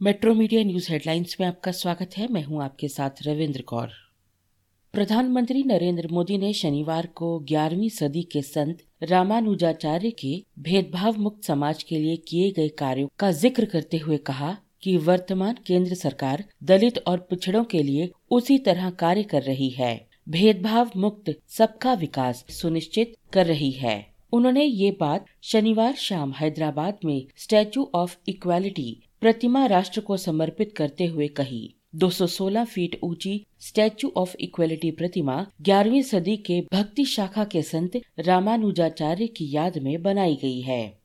Metro media news headlines में आपका स्वागत है। मैं हूँ आपके साथ रविंद्र कौर। प्रधानमंत्री नरेंद्र मोदी ने शनिवार को 11वीं सदी के संत रामानुजाचार्य के भेदभाव मुक्त समाज के लिए किए गए कार्यों का ज़िक्र करते हुए कहा कि वर्तमान केंद्र सरकार दलित और पिछड़ों के लिए उसी तरह कार्य कर रही है। भेदभाव मुक्त सबका विकास सुनिश्चित कर रही है। उन्होंने ये बात शनिवार शाम हैदराबाद में स्टैचू ऑफ़ इक्वालिटी प्रतिमा राष्ट्र को समर्पित करते हुए कही। 216 फीट ऊँची स्टैचू ऑफ़ इक्वलिटी प्रतिमा 11वीं सदी के भक्ति शाखा के संत रामानुजाचार्य की याद में बनाई गई है।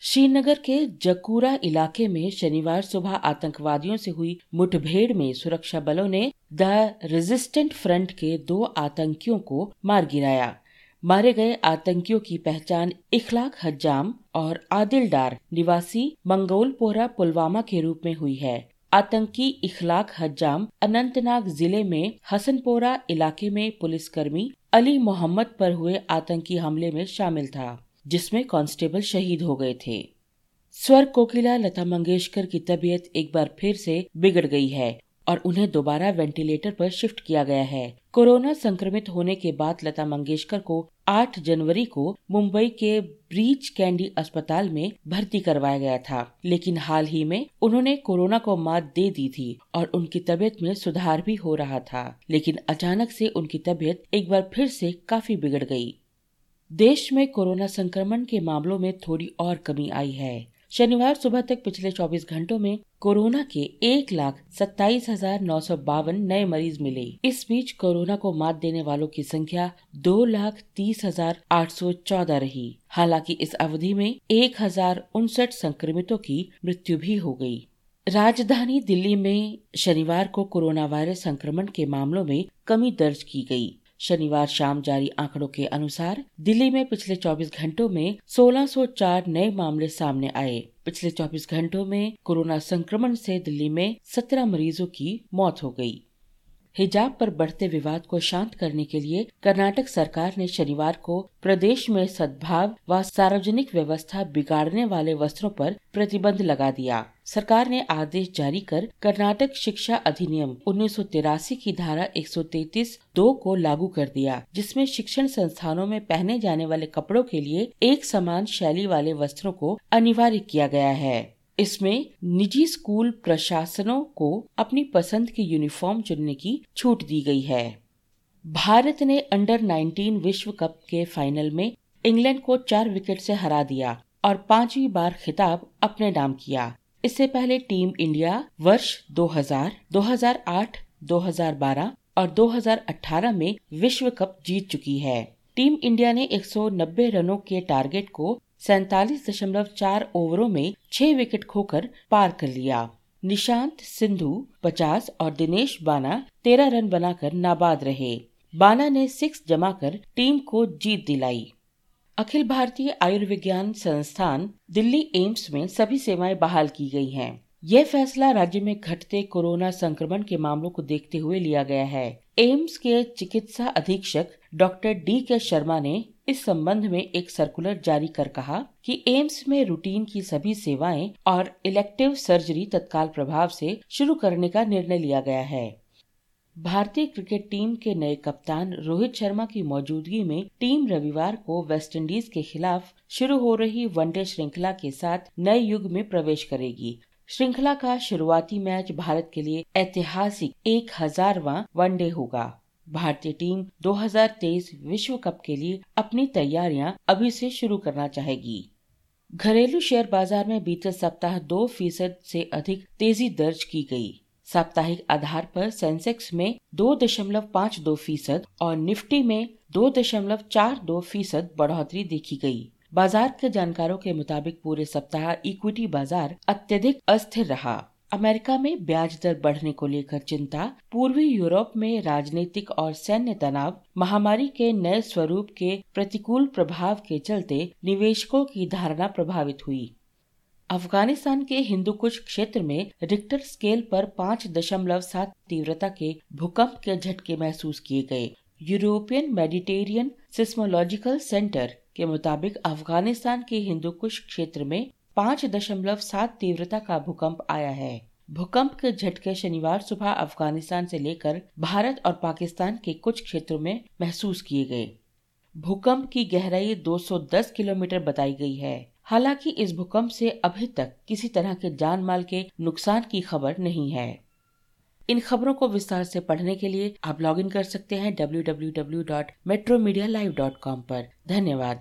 श्रीनगर के जकूरा इलाके में शनिवार सुबह आतंकवादियों से हुई मुठभेड़ में सुरक्षा बलों ने द रेजिस्टेंट फ्रंट के दो आतंकियों को मार गिराया। मारे गए आतंकियों की पहचान इखलाक हज्जाम और आदिल डार निवासी मंगोलपोरा पुलवामा के रूप में हुई है। आतंकी इखलाक हज्जाम अनंतनाग ज़िले में हसनपोरा इलाके में पुलिसकर्मी अली मोहम्मद पर हुए आतंकी हमले में शामिल था, जिसमें कांस्टेबल शहीद हो गए थे। स्वर कोकिला लता मंगेशकर की तबीयत एक बार फिर से बिगड़ गई है और उन्हें दोबारा वेंटिलेटर पर शिफ्ट किया गया है। कोरोना संक्रमित होने के बाद लता मंगेशकर को 8 जनवरी को मुंबई के ब्रीच कैंडी अस्पताल में भर्ती करवाया गया था, लेकिन हाल ही में उन्होंने कोरोना को मात दे दी थी और उनकी तबीयत में सुधार भी हो रहा था, लेकिन अचानक से उनकी तबीयत एक बार फिर से काफ़ी बिगड़ गई। देश में कोरोना संक्रमण के मामलों में थोड़ी और कमी आई है। शनिवार सुबह तक पिछले 24 घंटों में कोरोना के एक लाख सत्ताईस हज़ार नौ सौ बावन नए मरीज़ मिले। इस बीच कोरोना को मात देने वालों की संख्या दो लाख तीस हज़ार आठ सौ चौदह रही। हालाँकि इस अवधि में एक हज़ार उनसठ संक्रमितों की मृत्यु भी हो गई। राजधानी दिल्ली में शनिवार को कोरोना वायरस संक्रमण के मामलों में कमी दर्ज की गई। शनिवार शाम जारी आंकड़ों के अनुसार दिल्ली में पिछले 24 घंटों में 1604 नए मामले सामने आए। पिछले 24 घंटों में कोरोना संक्रमण से दिल्ली में 17 मरीजों की मौत हो गई। हिजाब पर बढ़ते विवाद को शांत करने के लिए कर्नाटक सरकार ने शनिवार को प्रदेश में सद्भाव व सार्वजनिक व्यवस्था बिगाड़ने वाले वस्त्रों पर प्रतिबंध लगा दिया। सरकार ने आदेश जारी कर कर्नाटक शिक्षा अधिनियम उन्नीस सौ तिरासी की धारा 133 दो को लागू कर दिया, जिसमें शिक्षण संस्थानों में पहने जाने वाले कपड़ों के लिए एक समान शैली वाले वस्त्रों को अनिवार्य किया गया है। इसमें निजी स्कूल प्रशासनों को अपनी पसंद की यूनिफॉर्म चुनने की छूट दी गई है। भारत ने अंडर 19 विश्व कप के फाइनल में इंग्लैंड को चार विकेट से हरा दिया और पांचवी बार खिताब अपने नाम किया। इससे पहले टीम इंडिया वर्ष 2000, 2008, 2012 और 2018 में विश्व कप जीत चुकी है। टीम इंडिया ने 190 रनों के टारगेट को सैतालीस दशमलव चार ओवरों में छह विकेट खोकर पार कर लिया। निशांत, सिंधु 50 और दिनेश बाना 13 रन बनाकर नाबाद रहे। बाना ने सिक्स जमाकर टीम को जीत दिलाई। अखिल भारतीय आयुर्विज्ञान संस्थान दिल्ली एम्स में सभी सेवाएँ बहाल की गई हैं। यह फैसला राज्य में घटते कोरोना संक्रमण के मामलों को देखते हुए लिया गया है। एम्स के चिकित्सा अधीक्षक डॉक्टर डी के शर्मा ने इस संबंध में एक सर्कुलर जारी कर कहा कि एम्स में रूटीन की सभी सेवाएँ और इलेक्टिव सर्जरी तत्काल प्रभाव से शुरू करने का निर्णय लिया गया है। भारतीय क्रिकेट टीम के नए कप्तान रोहित शर्मा की मौजूदगी में टीम रविवार को वेस्टइंडीज के खिलाफ शुरू हो रही वनडे श्रृंखला के साथ नए युग में प्रवेश करेगी। श्रृंखला का शुरुआती मैच भारत के लिए ऐतिहासिक एक हजारवा वनडे होगा। भारतीय टीम 2023 विश्व कप के लिए अपनी तैयारियाँ अभी से शुरू करना चाहेगी। घरेलू शेयर बाज़ार में बीते सप्ताह दो फ़ीसद से अधिक तेज़ी दर्ज की गई। साप्ताहिक आधार पर सेंसेक्स में दो दशमलव पाँच दो फ़ीसद और निफ्टी में दो दशमलव चार दो फ़ीसद बढ़ोतरी देखी गई। बाज़ार के जानकारों के मुताबिक पूरे सप्ताह इक्विटी बाज़ार अत्यधिक अस्थिर रहा। अमेरिका में ब्याज दर बढ़ने को लेकर चिंता, पूर्वी यूरोप में राजनीतिक और सैन्य तनाव, महामारी के नए स्वरूप के प्रतिकूल प्रभाव के चलते निवेशकों की धारणा प्रभावित हुई। अफ़गानिस्तान के हिंदू कुछ क्षेत्र में रिक्टर स्केल पर पाँच दशमलव सात तीव्रता के भूकंप के झटके महसूस किए गए। यूरोपियन मेडिटेरियन सिस्मोलॉजिकल सेंटर के मुताबिक अफ़गानिस्तान के हिंदू कुछ क्षेत्र में पाँच दशमलव सात तीव्रता का भूकंप आया है। भूकंप के झटके शनिवार सुबह अफ़गानिस्तान से लेकर भारत और पाकिस्तान के कुछ क्षेत्रों में महसूस किए गए। भूकंप की गहराई 210 किलोमीटर बताई गई है। हालाँकि इस भूकंप से अभी तक किसी तरह के जान माल के नुकसान की खबर नहीं है। इन खबरों को विस्तार से पढ़ने के लिए आप लॉगिन कर सकते हैं www.metromedialive.com पर। धन्यवाद।